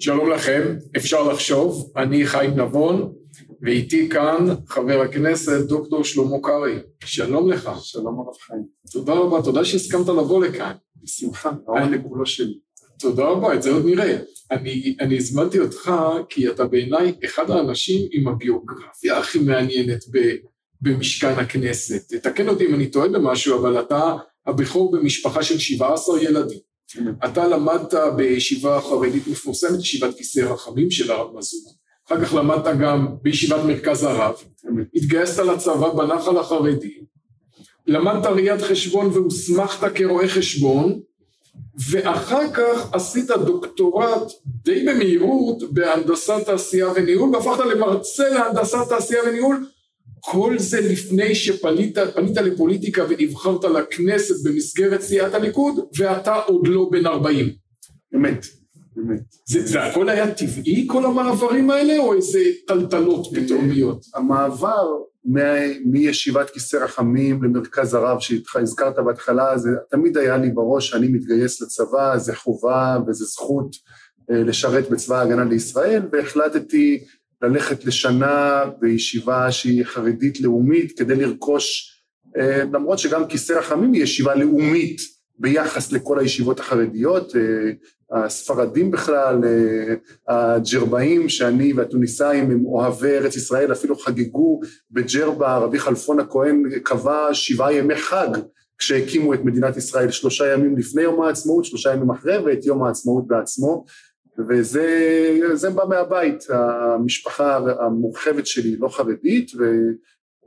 שלום לכם, אפשר לחשוב, אני חיים נבון, ואיתי כאן חבר הכנסת דוקטור שלמה קרעי. שלום לך. שלום הרב חיים. תודה רבה, תודה שהסכמת לבוא לכאן. בשמחה, העונג לכולו שלי. תודה רבה, את זה עוד נראה. אני, אני הזמנתי אותך כי אתה בעיניי אחד האנשים עם הביוגרפיה הכי מעניינת ב, במשכן הכנסת. תתקן אותי אם אני טועה במשהו, אבל אתה הבכור במשפחה של 17 ילדים. אתה למדת בישיבה חרדית מפורסמת, ישיבת כיסא רחמים של הרב מזור. אחר כך למדת גם בישיבת מרכז הרב. התגייסת לצבא בנחל החרדי. למדת ראיית חשבון והוסמכת כרואה חשבון. ואחר כך עשית דוקטורט די במהירות בהנדסת תעשייה וניהול והפכת למרצה להנדסת תעשייה וניהול כל זה לפני שפנית לפוליטיקה ונבחרת לכנסת במסגרת סיעת הליכוד ואתה עוד לא בן 40. אמת, אמת. זה, זה הכל היה טבעי כל המעברים האלה או איזה טלטלות פתאומיות? המעבר מישיבת כיסא רחמים למרכז הרב שהזכרת בהתחלה, זה תמיד היה לי בראש שאני מתגייס לצבא, זה חובה וזה זכות אה, לשרת בצבא ההגנה לישראל, והחלטתי ללכת לשנה בישיבה שהיא חרדית לאומית כדי לרכוש, אה, למרות שגם כיסא רחמים היא ישיבה לאומית ביחס לכל הישיבות החרדיות, אה, הספרדים בכלל, אה, הג'רבאים שאני והטוניסאים הם אוהבי ארץ ישראל, אפילו חגגו בג'רבה, רבי חלפון הכהן קבע שבעה ימי חג כשהקימו את מדינת ישראל, שלושה ימים לפני יום העצמאות, שלושה ימים אחרי ואת יום העצמאות בעצמו, וזה בא מהבית, המשפחה המורחבת שלי לא חרדית, ו,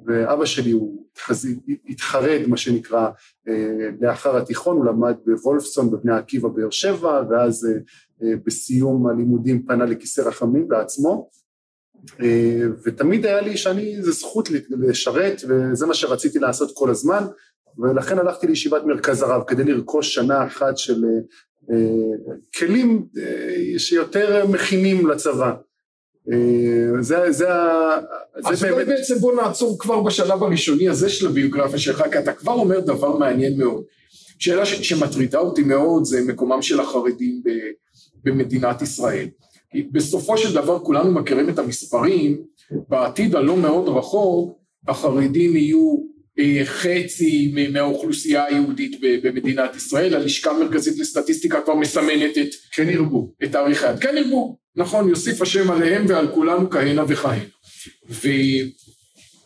ואבא שלי הוא התחרד מה שנקרא אה, לאחר התיכון, הוא למד בוולפסון בבני עקיבא באר שבע ואז אה, אה, בסיום הלימודים פנה לכיסא רחמים בעצמו. ותמיד היה לי שאני, זה זכות לשרת וזה מה שרציתי לעשות כל הזמן. ולכן הלכתי לישיבת מרכז הרב כדי לרכוש שנה אחת של כלים שיותר מכינים לצבא אה, זה, זה, אז באמת... בעצם בוא נעצור כבר בשלב הראשוני הזה של הביוגרפיה שלך, כי אתה כבר אומר דבר מעניין מאוד. שאלה ש, שמטרידה אותי מאוד זה מקומם של החרדים ב, במדינת ישראל. כי בסופו של דבר כולנו מכירים את המספרים, בעתיד הלא מאוד רחוק החרדים יהיו אה, חצי מהאוכלוסייה היהודית במדינת ישראל, הלשכה המרכזית לסטטיסטיקה כבר מסמנת את כן ירבו, את תאריך היעד, כן ירבו, נכון, יוסיף השם עליהם ועל כולנו כהנה וכהנה.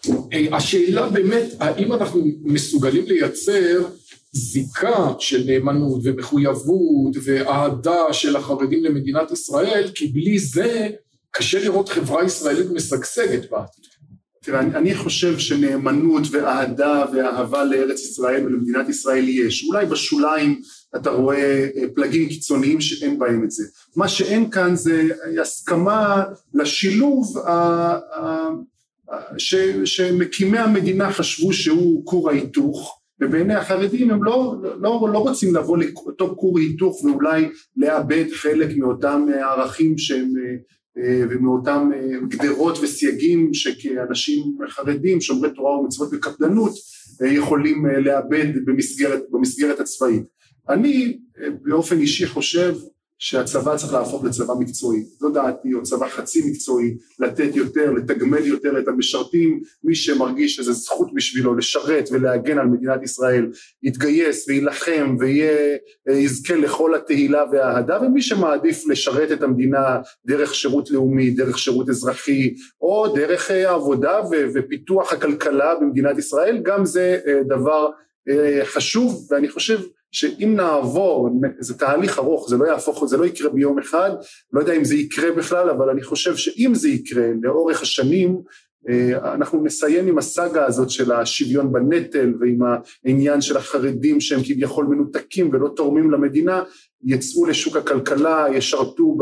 והשאלה באמת, האם אנחנו מסוגלים לייצר זיקה של נאמנות ומחויבות ואהדה של החרדים למדינת ישראל, כי בלי זה קשה לראות חברה ישראלית משגשגת בעתיד. תראה, אני חושב שנאמנות ואהדה ואהבה לארץ ישראל ולמדינת ישראל יש. אולי בשוליים אתה רואה אה, פלגים קיצוניים שאין בהם את זה. מה שאין כאן זה הסכמה לשילוב ש, שמקימי המדינה חשבו שהוא כור ההיתוך ובעיני החרדים הם לא, לא, לא רוצים לבוא לאותו כור היתוך ואולי לאבד חלק מאותם ערכים שהם אה, ומאותם אה, גדרות וסייגים שכאנשים חרדים שומרי תורה ומצוות בקפדנות יכולים לאבד במסגרת, במסגרת הצבאית. אני אה, באופן אישי חושב שהצבא צריך להפוך לצבא מקצועי, זו דעתי, או צבא חצי מקצועי, לתת יותר, לתגמל יותר את המשרתים, מי שמרגיש שזו זכות בשבילו לשרת ולהגן על מדינת ישראל, יתגייס ויילחם ויזכה אה, לכל התהילה והאהדה, ומי שמעדיף לשרת את המדינה דרך שירות לאומי, דרך שירות אזרחי, או דרך אה, עבודה ופיתוח הכלכלה במדינת ישראל, גם זה דבר חשוב, ואני חושב שאם נעבור, זה תהליך ארוך, זה לא יהפוך, זה לא יקרה ביום אחד, לא יודע אם זה יקרה בכלל, אבל אני חושב שאם זה יקרה לאורך השנים, אנחנו נסיים עם הסאגה הזאת של השוויון בנטל ועם העניין של החרדים שהם כביכול מנותקים ולא תורמים למדינה, יצאו לשוק הכלכלה, ישרתו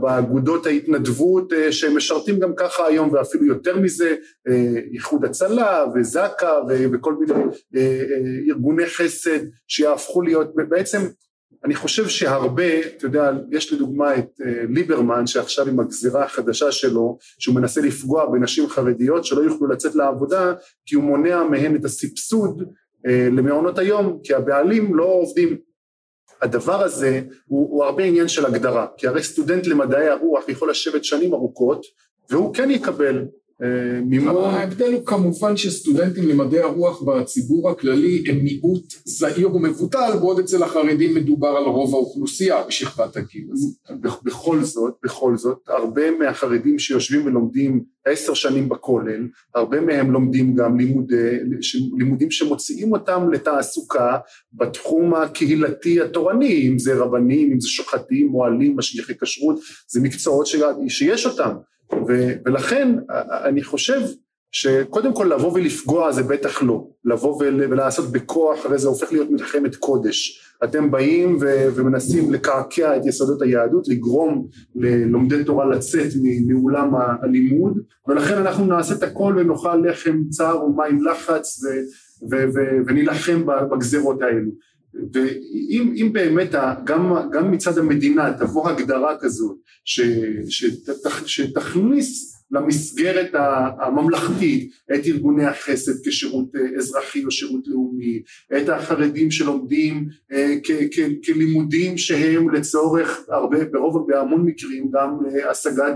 באגודות ההתנדבות אה, שהם משרתים גם ככה היום ואפילו יותר מזה, אה, איחוד הצלה וזק"א וכל מיני ארגוני חסד שיהפכו להיות בעצם אני חושב שהרבה, אתה יודע, יש לדוגמה את אה, ליברמן שעכשיו עם הגזירה החדשה שלו, שהוא מנסה לפגוע בנשים חרדיות שלא יוכלו לצאת לעבודה כי הוא מונע מהן את הסבסוד אה, למעונות היום, כי הבעלים לא עובדים. הדבר הזה הוא, הוא הרבה עניין של הגדרה, כי הרי סטודנט למדעי הרוח יכול לשבת שנים ארוכות והוא כן יקבל מימון. ההבדל הוא כמובן שסטודנטים למדעי הרוח בציבור הכללי הם מיעוט זעיר ומבוטל, בעוד אצל החרדים מדובר על רוב האוכלוסייה בשכבת הגיל. בכל זאת, בכל זאת, הרבה מהחרדים שיושבים ולומדים עשר שנים בכולל, הרבה מהם לומדים גם לימודי, לימודים שמוציאים אותם לתעסוקה בתחום הקהילתי התורני, אם זה רבנים, אם זה שוחטים, מועלים, משגיחי כשרות, זה מקצועות שיש אותם. ולכן אני חושב שקודם כל לבוא ולפגוע זה בטח לא, לבוא ולעשות בכוח הרי זה הופך להיות מלחמת קודש, אתם באים ומנסים לקעקע את יסודות היהדות, לגרום ללומדי תורה לצאת מאולם הלימוד ולכן אנחנו נעשה את הכל ונאכל לחם צר ומים לחץ ונילחם בגזרות האלו ואם באמת גם, גם מצד המדינה תבוא הגדרה כזאת ש, שתכ, שתכניס למסגרת הממלכתית את ארגוני החסד כשירות אה, אזרחי או שירות לאומי, את החרדים שלומדים אה, כלימודים שהם לצורך הרבה, ברוב, בהמון מקרים גם להשגת,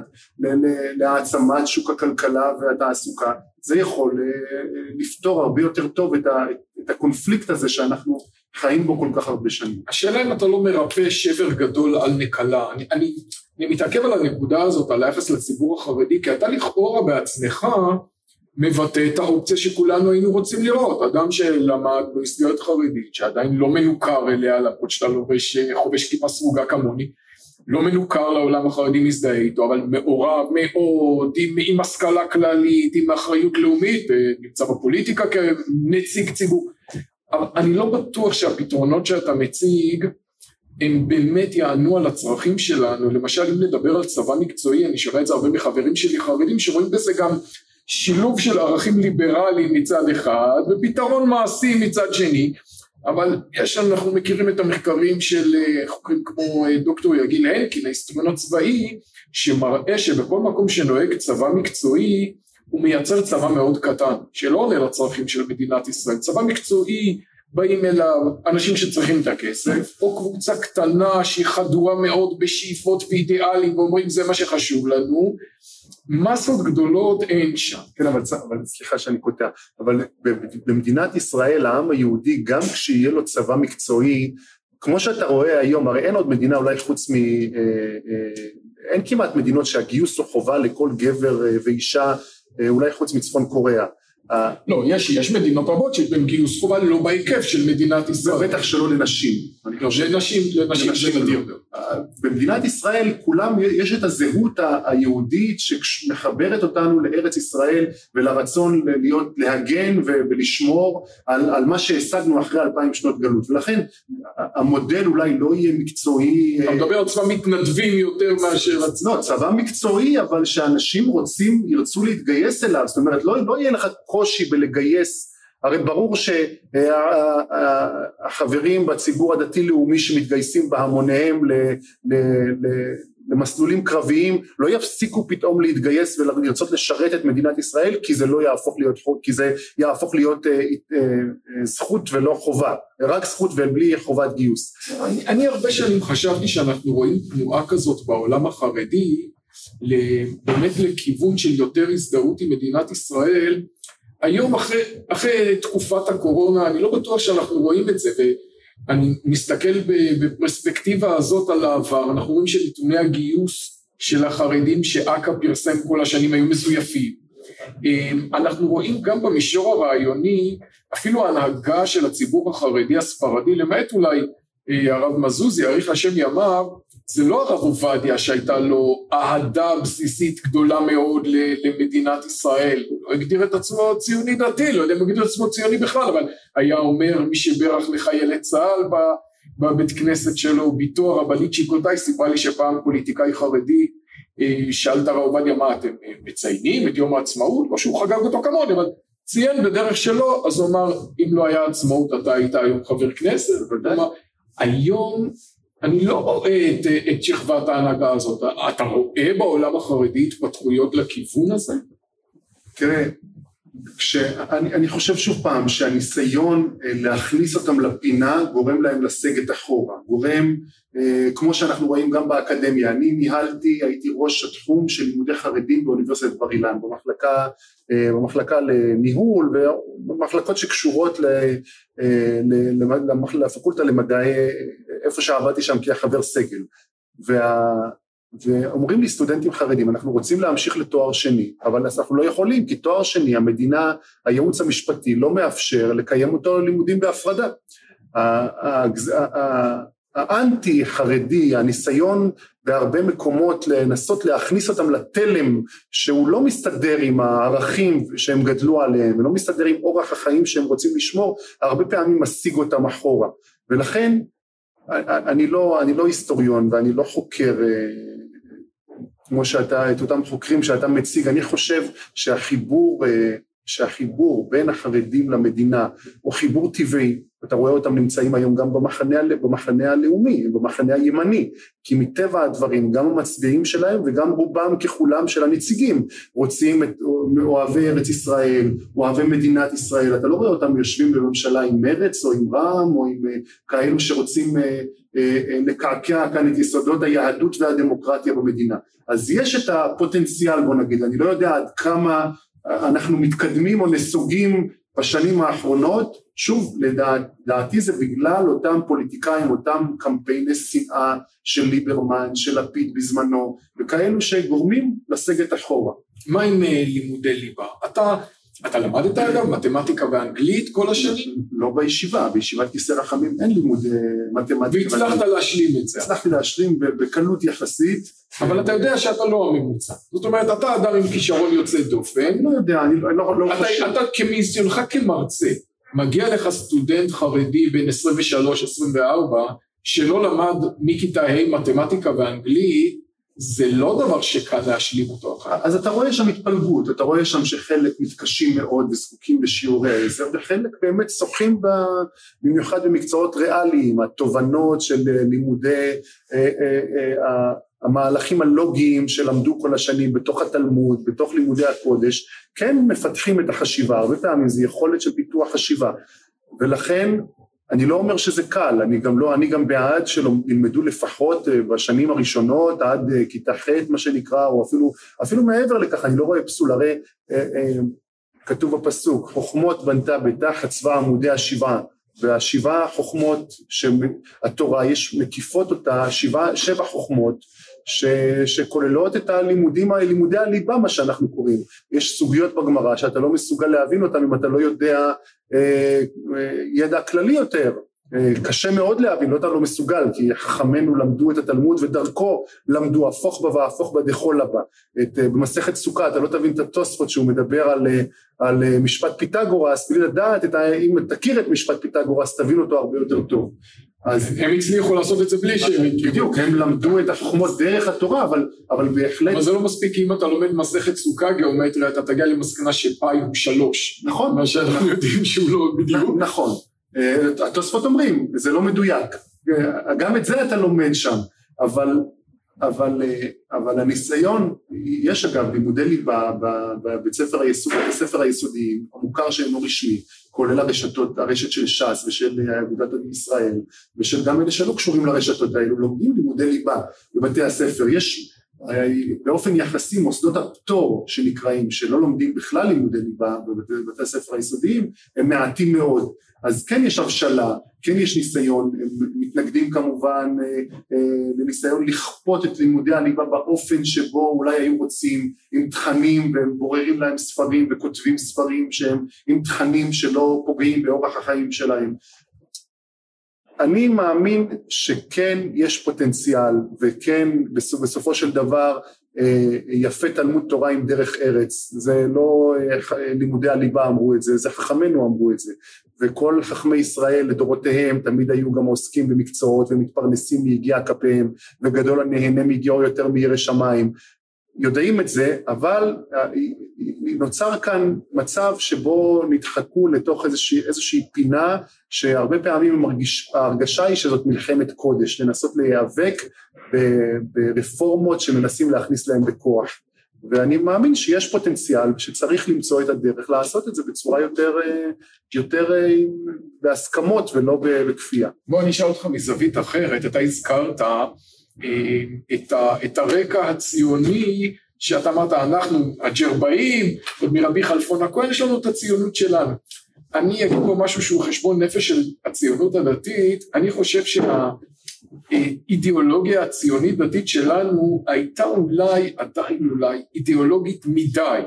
להעצמת שוק הכלכלה והתעסוקה, זה יכול אה, לפתור הרבה יותר טוב את, את הקונפליקט הזה שאנחנו חיים בו כל כך הרבה שנים. השאלה אם אתה לא מרפא שבר גדול על נקלה, אני, אני, אני מתעכב על הנקודה הזאת, על היחס לציבור החרדי, כי אתה לכאורה בעצמך מבטא את האופציה שכולנו היינו רוצים לראות, אדם שלמד במסגרת חרדית, שעדיין לא מנוכר אליה, למרות שאתה לובש חובש כיפה סרוגה כמוני, לא מנוכר לעולם החרדי מזדהה איתו, אבל מעורב מאוד, עם, עם השכלה כללית, עם אחריות לאומית, נמצא בפוליטיקה כנציג ציבור. אבל אני לא בטוח שהפתרונות שאתה מציג הם באמת יענו על הצרכים שלנו, למשל אם נדבר על צבא מקצועי, אני שומע את זה הרבה מחברים שלי חרדים שרואים בזה גם שילוב של ערכים ליברליים מצד אחד ופתרון מעשי מצד שני, אבל יש אנחנו מכירים את המחקרים של אה, חוקרים כמו אה, דוקטור יגיל הנקין, ההיסטוריון הצבאי, שמראה שבכל מקום שנוהג צבא מקצועי הוא מייצר צבא מאוד קטן, שלא עונה לצרכים של מדינת ישראל. צבא מקצועי, באים אליו אנשים שצריכים את הכסף, או קבוצה קטנה שהיא חדורה מאוד בשאיפות ואידיאלים ואומרים זה מה שחשוב לנו, מסות גדולות אין שם. כן, אבל, אבל סליחה שאני קוטע, אבל במדינת ישראל העם היהודי, גם כשיהיה לו צבא מקצועי, כמו שאתה רואה היום, הרי אין עוד מדינה אולי חוץ מ... אה, אה, אין כמעט מדינות שהגיוס הוא חובה לכל גבר אה, ואישה אולי חוץ מצפון קוריאה. לא, יש, יש מדינות רבות שיש בהן גיוס חובה לא בהיקף של מדינת ישראל. בטח שלא לנשים. לא, לנשים, לנשים זה נדיר. במדינת ישראל כולם, יש את הזהות היהודית שמחברת אותנו לארץ ישראל ולרצון להיות, להגן ולשמור על, על מה שהשגנו אחרי אלפיים שנות גלות. ולכן המודל אולי לא יהיה מקצועי. אתה מדבר על צבא מתנדבים יותר מאשר... לא, צבא מקצועי, אבל שאנשים רוצים, ירצו להתגייס אליו. זאת אומרת, לא, לא יהיה לך קושי בלגייס הרי ברור שהחברים בציבור הדתי-לאומי שמתגייסים בהמוניהם למסלולים קרביים לא יפסיקו פתאום להתגייס ולרצות לשרת את מדינת ישראל כי זה לא יהפוך להיות, כי זה יהפוך להיות אה, אה, זכות ולא חובה, רק זכות ובלי חובת גיוס. אני, אני הרבה שנים חשבתי שאנחנו רואים תנועה כזאת בעולם החרדי באמת לכיוון של יותר הזדהות עם מדינת ישראל היום אחרי, אחרי תקופת הקורונה אני לא בטוח שאנחנו רואים את זה ואני מסתכל בפרספקטיבה הזאת על העבר אנחנו רואים שנתוני הגיוס של החרדים שאכ"א פרסם כל השנים היו מזויפים. אמ, אנחנו רואים גם במישור הרעיוני אפילו ההנהגה של הציבור החרדי הספרדי למעט אולי אה, הרב מזוזי, אריך השם ימיו, זה לא הרב עובדיה שהייתה לו אהדה בסיסית גדולה מאוד למדינת ישראל, הוא לא הגדיר את עצמו ציוני דתי, לא יודע אם הוא הגדיר את עצמו ציוני בכלל, אבל היה אומר מי שברך לחיילי צה"ל בבית כנסת שלו, ביתו הרבנית שיקוטאי סיפרה לי שפעם פוליטיקאי חרדי אה, שאל את הרב עובדיה מה אתם מציינים את יום העצמאות, לא שהוא חגג אותו כמוני, אבל ציין בדרך שלו, אז הוא אמר אם לא היה עצמאות אתה היית היום חבר כנסת, היום אני לא רואה את, את שכבת ההנהגה הזאת, אתה רואה בעולם החרדי התפתחויות לכיוון הזה? תראה, כשאני, אני חושב שוב פעם שהניסיון אה, להכניס אותם לפינה גורם להם לסגת אחורה, גורם אה, כמו שאנחנו רואים גם באקדמיה, אני ניהלתי, הייתי ראש התחום של לימודי חרדים באוניברסיטת בר אילן במחלקה, אה, במחלקה לניהול ובמחלקות שקשורות ל, לפקולטה למדעי, איפה שעבדתי שם כחבר סגל. וה, ואומרים לי סטודנטים חרדים אנחנו רוצים להמשיך לתואר שני אבל אנחנו לא יכולים כי תואר שני המדינה הייעוץ המשפטי לא מאפשר לקיים אותו לימודים בהפרדה. האנטי חרדי הניסיון בהרבה מקומות לנסות להכניס אותם לתלם שהוא לא מסתדר עם הערכים שהם גדלו עליהם ולא מסתדר עם אורח החיים שהם רוצים לשמור הרבה פעמים משיג אותם אחורה. ולכן אני לא, אני לא היסטוריון ואני לא חוקר כמו שאתה, את אותם חוקרים שאתה מציג, אני חושב שהחיבור, אה, שהחיבור בין החרדים למדינה הוא חיבור טבעי, אתה רואה אותם נמצאים היום גם במחנה, במחנה הלאומי, במחנה הימני, כי מטבע הדברים גם המצביעים שלהם וגם רובם ככולם של הנציגים רוצים את אוהבי ארץ ישראל, אוהבי מדינת ישראל, אתה לא רואה אותם יושבים בממשלה עם מרץ או עם רע"מ או עם אה, כאלו שרוצים אה, לקעקע כאן את יסודות היהדות והדמוקרטיה במדינה. אז יש את הפוטנציאל בוא נגיד, אני לא יודע עד כמה אנחנו מתקדמים או נסוגים בשנים האחרונות, שוב לדעתי זה בגלל אותם פוליטיקאים, אותם קמפייני שנאה של ליברמן, של לפיד בזמנו, וכאלו שגורמים לסגת אחורה. מה עם אה, לימודי ליבה? אתה אתה למדת אגב מתמטיקה ואנגלית כל השנים? לא בישיבה, בישיבת כיסא רחמים אין לימוד מתמטיקה. והצלחת להשלים את זה. הצלחתי להשלים בקלות יחסית. אבל אתה יודע שאתה לא הממוצע. זאת אומרת, אתה אדם עם כישרון יוצא דופן. לא יודע, אני לא, לא חושב. אתה כמיסיונך כמרצה, מגיע לך סטודנט חרדי בן 23-24, שלא למד מכיתה ה' מתמטיקה ואנגלית, זה לא דבר שקל להשלים אותו אחר. אז אתה רואה שם התפלגות, אתה רואה שם שחלק מתקשים מאוד וזקוקים לשיעורי עזר, וחלק באמת שוחים במיוחד במקצועות ריאליים, התובנות של לימודי, אה, אה, אה, המהלכים הלוגיים שלמדו כל השנים בתוך התלמוד, בתוך לימודי הקודש, כן מפתחים את החשיבה, הרבה פעמים זה יכולת של פיתוח חשיבה, ולכן אני לא אומר שזה קל, אני גם לא, אני גם בעד שילמדו לפחות אה, בשנים הראשונות עד אה, כיתה ח' מה שנקרא, או אפילו, אפילו מעבר לכך, אני לא רואה פסול, הרי אה, כתוב בפסוק, חוכמות בנתה ביתה חצבה עמודי השבעה, והשבעה חוכמות שהתורה יש מקיפות אותה, שבע, שבע חוכמות ש, שכוללות את הלימודים, לימודי הליבה מה שאנחנו קוראים, יש סוגיות בגמרא שאתה לא מסוגל להבין אותן אם אתה לא יודע אה, אה, ידע כללי יותר, אה, קשה מאוד להבין, לא אתה לא מסוגל, כי חכמינו למדו את התלמוד ודרכו למדו הפוך בה והפוך בה דחול הבא. את, במסכת סוכה אתה לא תבין את התוספות שהוא מדבר על, על משפט פיתגורס, בלי לדעת, את, אם תכיר את משפט פיתגורס תבין אותו הרבה יותר טוב. אז הם הצליחו לעשות את זה בלי שהם הכירו. בדיוק, הם למדו את החוכמות דרך התורה, אבל, אבל בהחלט... אבל זה לא מספיק, אם אתה לומד מסכת סוכה גיאומטריה, אתה תגיע למסקנה שפאי הוא שלוש. נכון. מה שאנחנו יודעים שהוא לא בדיוק. נכון. אה, התוספות אומרים, זה לא מדויק. אה, גם את זה אתה לומד שם, אבל, אבל, אה, אבל הניסיון, יש אגב לימודי ליבה בבית ספר היסוד, ספר היסודיים, המוכר שאינו רשמי, כולל הרשתות, הרשת של ש"ס ושל אגודת ישראל ושל גם אלה שלא קשורים לרשתות האלו, לומדים לימודי ליבה בבתי הספר. יש באופן יחסי מוסדות הפטור שנקראים, שלא לומדים בכלל לימודי ליבה בבתי הספר היסודיים, הם מעטים מאוד. אז כן יש הבשלה, כן יש ניסיון, הם מתנגדים כמובן אה, אה, לניסיון לכפות את לימודי הליבה באופן שבו אולי היו רוצים, עם תכנים והם בוררים להם ספרים וכותבים ספרים שהם עם תכנים שלא פוגעים באורח החיים שלהם. אני מאמין שכן יש פוטנציאל וכן בסופו של דבר אה, יפה תלמוד תורה עם דרך ארץ, זה לא אה, לימודי הליבה אמרו את זה, זה חכמינו אמרו את זה, וכל חכמי ישראל לדורותיהם תמיד היו גם עוסקים במקצועות ומתפרנסים מיגיע כפיהם, וגדול הנהנה מיגיעו יותר מירא שמיים, יודעים את זה, אבל אה, נוצר כאן מצב שבו נדחקו לתוך איזושהי, איזושהי פינה שהרבה פעמים המרגיש, ההרגשה היא שזאת מלחמת קודש, לנסות להיאבק ברפורמות שמנסים להכניס להם בכוח. ואני מאמין שיש פוטנציאל שצריך למצוא את הדרך לעשות את זה בצורה יותר, יותר בהסכמות ולא בכפייה. בוא אני אשאל אותך מזווית אחרת, אתה הזכרת את, ה, את הרקע הציוני שאתה אמרת אנחנו הג'רבאים, עוד מרבי חלפון הכהן יש לנו את הציונות שלנו. אני אגיד פה משהו שהוא חשבון נפש של הציונות הדתית, אני חושב שהאידיאולוגיה הציונית דתית שלנו הייתה אולי, עדיין אולי, אידיאולוגית מדי.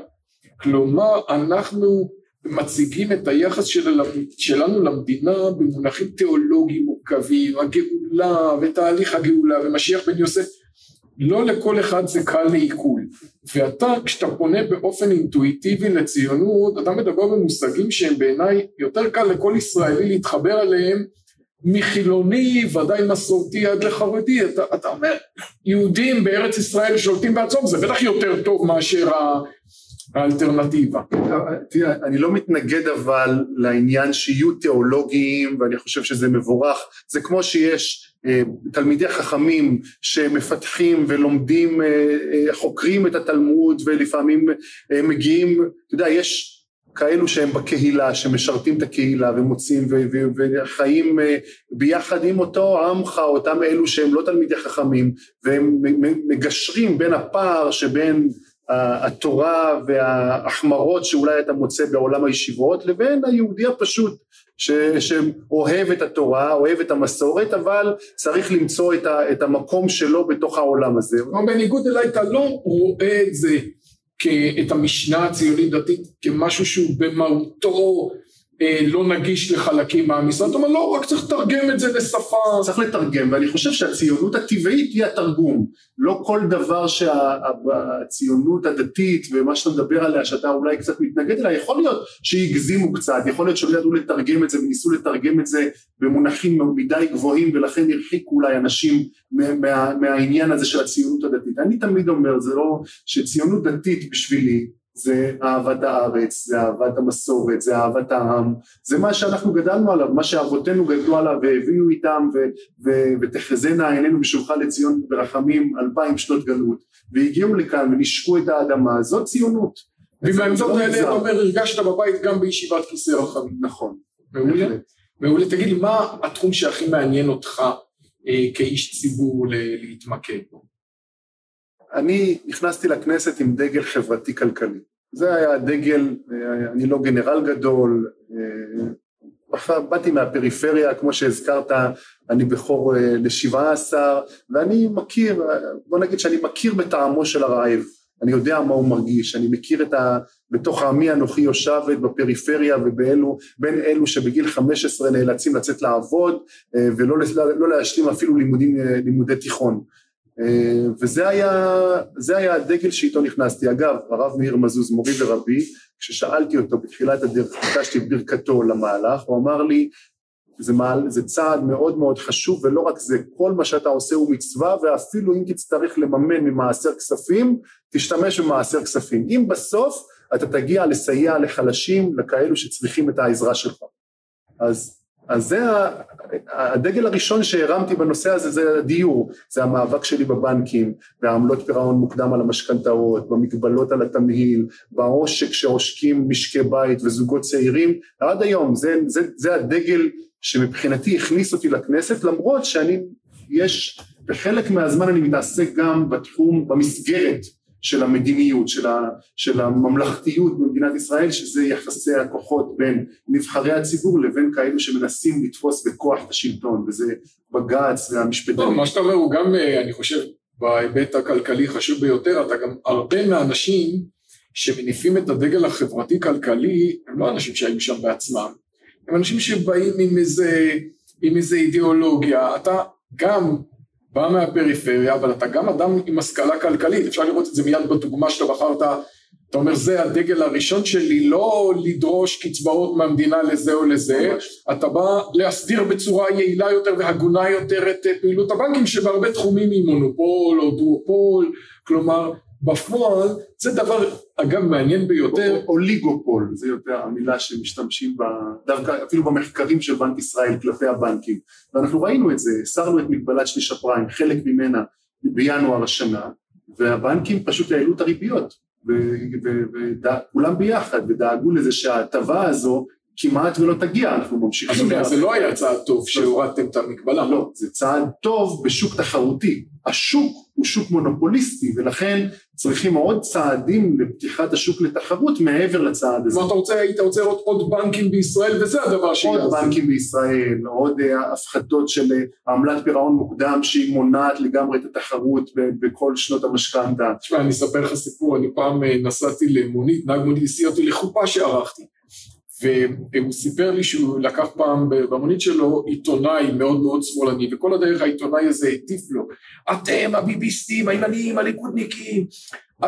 כלומר אנחנו מציגים את היחס של, שלנו למדינה במונחים תיאולוגיים מורכבים, הגאולה ותהליך הגאולה ומשיח בן יוסף. לא לכל אחד זה קל לעיכול. ואתה כשאתה פונה באופן אינטואיטיבי לציונות אתה מדבר במושגים שהם בעיניי יותר קל לכל ישראלי להתחבר אליהם מחילוני ודאי מסורתי עד לחרדי. אתה, אתה אומר יהודים בארץ ישראל שולטים בעצמם זה בטח יותר טוב מאשר האלטרנטיבה. תראה, אני לא מתנגד אבל לעניין שיהיו תיאולוגיים ואני חושב שזה מבורך, זה כמו שיש אה, תלמידי חכמים שמפתחים ולומדים, אה, אה, חוקרים את התלמוד ולפעמים מגיעים, אתה יודע, יש כאלו שהם בקהילה, שמשרתים את הקהילה ומוצאים וחיים ביחד עם אותו עמך, אותם אלו שהם לא תלמידי חכמים, והם מגשרים בין הפער שבין התורה וההחמרות שאולי אתה מוצא בעולם הישיבות לבין היהודי הפשוט ש, שאוהב את התורה, אוהב את המסורת, אבל צריך למצוא את, ה, את המקום שלו בתוך העולם הזה. בניגוד אליי אתה לא רואה את זה, את המשנה הציונית דתית כמשהו שהוא במהותו לא נגיש לחלקים מהמשרד, זאת אומרת לא רק צריך לתרגם את זה לשפה. צריך לתרגם ואני חושב שהציונות הטבעית היא התרגום, לא כל דבר שהציונות הדתית ומה שאתה מדבר עליה שאתה אולי קצת מתנגד אליה, יכול להיות שהגזימו קצת, יכול להיות שלא ידעו לתרגם את זה וניסו לתרגם את זה במונחים מדי גבוהים ולכן הרחיקו אולי אנשים מה, מהעניין הזה של הציונות הדתית. אני תמיד אומר זה לא שציונות דתית בשבילי זה אהבת הארץ, זה אהבת המסורת, זה אהבת העם, זה מה שאנחנו גדלנו עליו, מה שאבותינו גדלו עליו והביאו איתם ותחזינה עינינו בשובך לציון ברחמים אלפיים שנות גלות והגיעו לכאן ונשקו את האדמה, זאת ציונות. ובעמדות לא האלה אתה אומר הרגשת בבית גם בישיבת כיסא רחמים. נכון. מעולה. מעולה. תגיד לי מה התחום שהכי מעניין אותך אה, כאיש ציבור להתמקד בו? אני נכנסתי לכנסת עם דגל חברתי כלכלי. זה היה דגל, אה, אני לא גנרל גדול, אה, באתי מהפריפריה, כמו שהזכרת, אני בכור אה, לשבעה עשר, ואני מכיר, בוא נגיד שאני מכיר בטעמו של הרעב, אני יודע מה הוא מרגיש, אני מכיר את ה... בתוך עמי אנוכי יושבת בפריפריה ובאלו, בין אלו שבגיל 15 נאלצים לצאת לעבוד ולא לא להשלים אפילו לימודים, לימודי תיכון. אה, וזה היה, היה הדגל שאיתו נכנסתי. אגב, הרב מאיר מזוז, מורי ורבי, כששאלתי אותו בתחילת הדרך, ביקשתי את ברכתו למהלך, הוא אמר לי, זה, מעל, זה צעד מאוד מאוד חשוב, ולא רק זה, כל מה שאתה עושה הוא מצווה, ואפילו אם תצטרך לממן ממעשר כספים, תשתמש במעשר כספים. אם בסוף אתה תגיע לסייע לחלשים, לכאלו שצריכים את העזרה שלך. אז אז זה הדגל הראשון שהרמתי בנושא הזה זה הדיור, זה המאבק שלי בבנקים, והעמלות פירעון מוקדם על המשכנתאות, במגבלות על התמהיל, בעושק שעושקים משקי בית וזוגות צעירים, עד היום זה, זה, זה הדגל שמבחינתי הכניס אותי לכנסת למרות שאני, יש, בחלק מהזמן אני מתעסק גם בתחום, במסגרת של המדיניות, של, ה, של הממלכתיות במדינת ישראל, שזה יחסי הכוחות בין נבחרי הציבור לבין כאלו שמנסים לתפוס בכוח את השלטון, וזה בג"ץ והמשפטנים. מה שאתה אומר הוא גם, אה, אני חושב, בהיבט הכלכלי חשוב ביותר, אתה גם, הרבה מהאנשים שמניפים את הדגל החברתי-כלכלי, הם לא אנשים שהיו שם בעצמם, הם אנשים שבאים עם איזה, עם איזה אידיאולוגיה, אתה גם בא מהפריפריה, אבל אתה גם אדם עם השכלה כלכלית, אפשר לראות את זה מיד בדוגמה שאתה בחרת, אתה אומר זה הדגל הראשון שלי, לא לדרוש קצבאות מהמדינה לזה או לזה, אתה בא להסדיר בצורה יעילה יותר והגונה יותר את פעילות הבנקים שבהרבה תחומים היא מונופול או דואופול, כלומר בפועל זה דבר אגב מעניין ביותר. אוליגופול זה יותר המילה שמשתמשים בה דווקא אפילו במחקרים של בנק ישראל כלפי הבנקים ואנחנו ראינו את זה, הסרנו את מגבלת שליש הפריים חלק ממנה בינואר השנה והבנקים פשוט העלו את הריביות, וכולם ביחד, ודאגו לזה שההטבה הזו כמעט ולא תגיע, אנחנו ממשיכים... אז זה לא היה צעד טוב שהורדתם את המגבלה. לא, זה צעד טוב בשוק תחרותי. השוק הוא שוק מונופוליסטי, ולכן צריכים עוד צעדים לפתיחת השוק לתחרות מעבר לצעד הזה. אתה רוצה, היית רוצה לראות עוד בנקים בישראל, וזה הדבר שיעשה. עוד בנקים בישראל, עוד אה, הפחתות של אה, עמלת פירעון מוקדם שהיא מונעת לגמרי את התחרות בכל שנות המשכנתה. תשמע, אני אספר לך סיפור, אני פעם אה, נסעתי למונית, נהג מונית הסיע אותי לחופה שערכתי. והוא סיפר לי שהוא לקח פעם במונית שלו עיתונאי מאוד מאוד שמאלני וכל הדרך העיתונאי הזה הטיף לו אתם הביביסטים, הימנים, הליכודניקים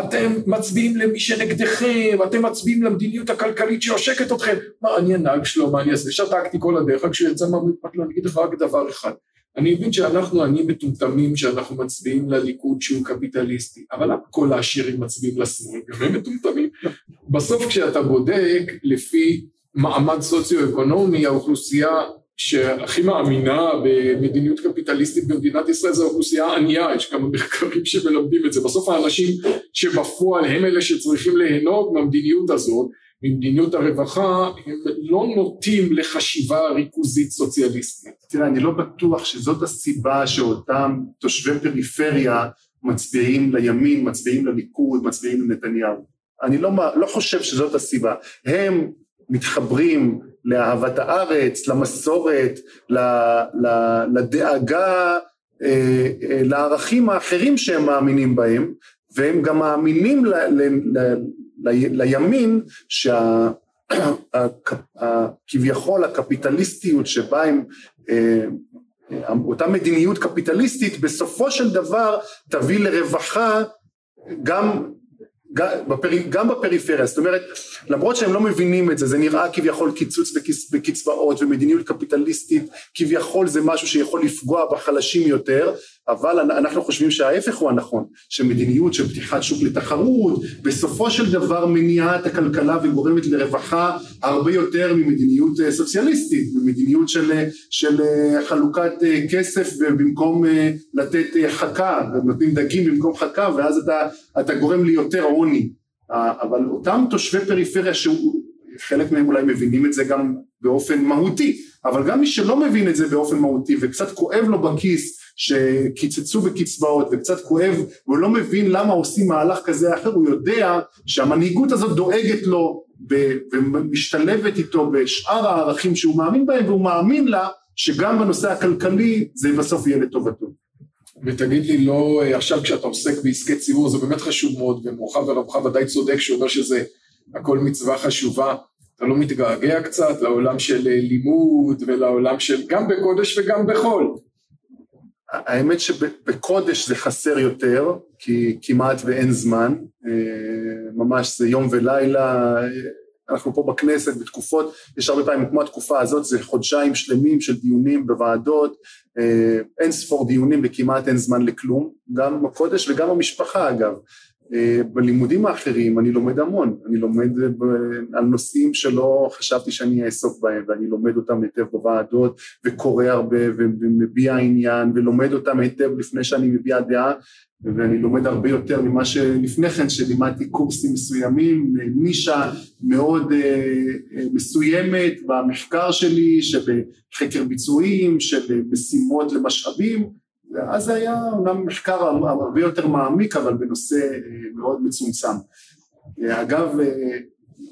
אתם מצביעים למי שנגדכם, אתם מצביעים למדיניות הכלכלית שעושקת אתכם מה אני הנהג שלו, מה אני אעשה? שתקתי כל הדרך רק כשהוא יצא מהמונית אמרתי לו אני אגיד לך רק דבר אחד אני מבין שאנחנו עניים מטומטמים שאנחנו מצביעים לליכוד שהוא קפיטליסטי, אבל למה כל העשירים מצביעים לשמאל? גם הם מטומטמים. בסוף כשאתה בודק לפי מעמד סוציו-אקונומי, האוכלוסייה שהכי מאמינה במדיניות קפיטליסטית במדינת ישראל זו האוכלוסייה הענייה, יש כמה מחקרים שמלמדים את זה, בסוף האנשים שבפועל הם אלה שצריכים ליהנות מהמדיניות הזאת, ממדיניות הרווחה, הם לא נוטים לחשיבה ריכוזית סוציאליסטית. תראה, אני לא בטוח שזאת הסיבה שאותם תושבי פריפריה מצביעים לימין, מצביעים לליכוד, מצביעים לנתניהו. אני לא, לא חושב שזאת הסיבה. הם מתחברים לאהבת הארץ, למסורת, לדאגה, אה, אה, לערכים האחרים שהם מאמינים בהם, והם גם מאמינים ל, ל, ל, ל, לימין שכביכול הקפיטליסטיות שבה הם אה, אותה מדיניות קפיטליסטית בסופו של דבר תביא לרווחה גם גם בפריפריה, זאת אומרת למרות שהם לא מבינים את זה, זה נראה כביכול קיצוץ בקצבאות ומדיניות קפיטליסטית כביכול זה משהו שיכול לפגוע בחלשים יותר אבל אנחנו חושבים שההפך הוא הנכון, שמדיניות של פתיחת שוק לתחרות בסופו של דבר מניעה את הכלכלה וגורמת לרווחה הרבה יותר ממדיניות אה, סוציאליסטית, ממדיניות של, אה, של אה, חלוקת כסף במקום לתת חכה, נותנים דגים במקום חכה ואז אתה, אתה גורם ליותר עוני, אבל אותם תושבי פריפריה שחלק מהם אולי מבינים את זה גם באופן מהותי, אבל גם מי שלא מבין את זה באופן מהותי וקצת כואב לו בכיס שקיצצו בקצבאות וקצת כואב והוא לא מבין למה עושים מהלך כזה או אחר, הוא יודע שהמנהיגות הזאת דואגת לו ומשתלבת איתו בשאר הערכים שהוא מאמין בהם והוא מאמין לה שגם בנושא הכלכלי זה בסוף יהיה לטובתו. ותגיד לי לא, עכשיו כשאתה עוסק בעסקי ציבור זה באמת חשוב מאוד ומורך ורבך ודאי צודק שאומר שזה הכל מצווה חשובה אתה לא מתגעגע קצת לעולם של לימוד ולעולם של גם בקודש וגם בחול. האמת שבקודש זה חסר יותר, כי כמעט ואין זמן, אה, ממש זה יום ולילה, אנחנו פה בכנסת בתקופות, יש הרבה פעמים כמו התקופה הזאת, זה חודשיים שלמים של דיונים בוועדות, אה, אין ספור דיונים וכמעט אין זמן לכלום, גם בקודש וגם במשפחה אגב. אה, בלימודים האחרים אני לומד המון, אני לומד על נושאים שלא חשבתי שאני אעסוק בהם ואני לומד אותם היטב בוועדות וקורא הרבה ומביע עניין ולומד אותם היטב לפני שאני מביע דעה ואני לומד הרבה יותר ממה שלפני כן שלימדתי קורסים מסוימים, נישה מאוד אה, מסוימת במחקר שלי שבחקר ביצועים, של משימות למשאבים ואז זה היה אומנם מחקר הרבה יותר מעמיק אבל בנושא אה, מאוד מצומצם. אה, אגב, אה,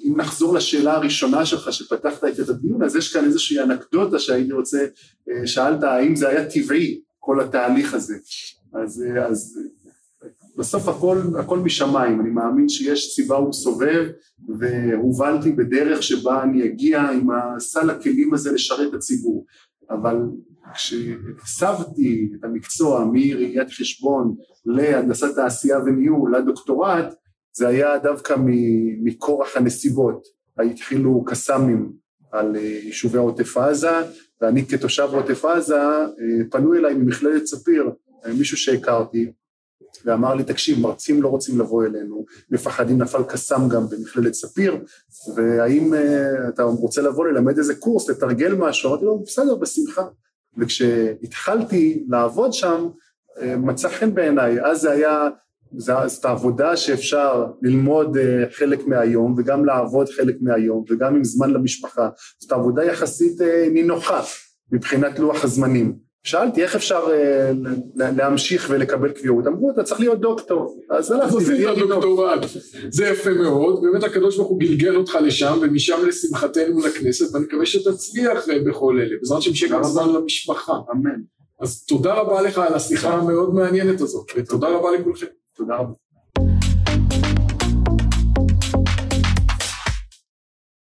אם נחזור לשאלה הראשונה שלך שפתחת את הדיון, אז יש כאן איזושהי אנקדוטה שהייתי רוצה, שאלת האם זה היה טבעי כל התהליך הזה. אז, אז בסוף הכל, הכל משמיים, אני מאמין שיש סיבה ומסובב והובלתי בדרך שבה אני אגיע עם הסל הכלים הזה לשרת הציבור. אבל כשהסבתי את המקצוע מראיית חשבון להנדסת תעשייה וניהול לדוקטורט זה היה דווקא מכורח הנסיבות, התחילו קסאמים על אה, יישובי עוטף עזה ואני כתושב עוטף עזה אה, פנו אליי ממכללת ספיר אה, מישהו שהכרתי ואמר לי תקשיב מרצים לא רוצים לבוא אלינו מפחדים נפל קסאם גם במכללת ספיר והאם אתה רוצה לבוא ללמד איזה קורס לתרגל משהו? אמרתי לו בסדר בשמחה וכשהתחלתי לעבוד שם, אה, מצא חן בעיניי, אז זה היה זאת העבודה שאפשר ללמוד אה, חלק מהיום וגם לעבוד חלק מהיום וגם עם זמן למשפחה, זאת עבודה יחסית אה, נינוחה מבחינת לוח הזמנים. שאלתי איך אפשר אה, להמשיך ולקבל קביעות, אמרו אתה צריך להיות דוקטור, אז הלכתי, עשית דוקטורט, זה יפה מאוד, באמת הקדוש ברוך הוא גלגל אותך לשם ומשם לשמחתנו לכנסת ואני מקווה שתצליח בכל אלה, בעזרת השם שיהיה גם זמן למשפחה. אמן. אז תודה רבה לך על השיחה המאוד מעניינת הזאת ותודה רבה לכולכם. תודה רבה.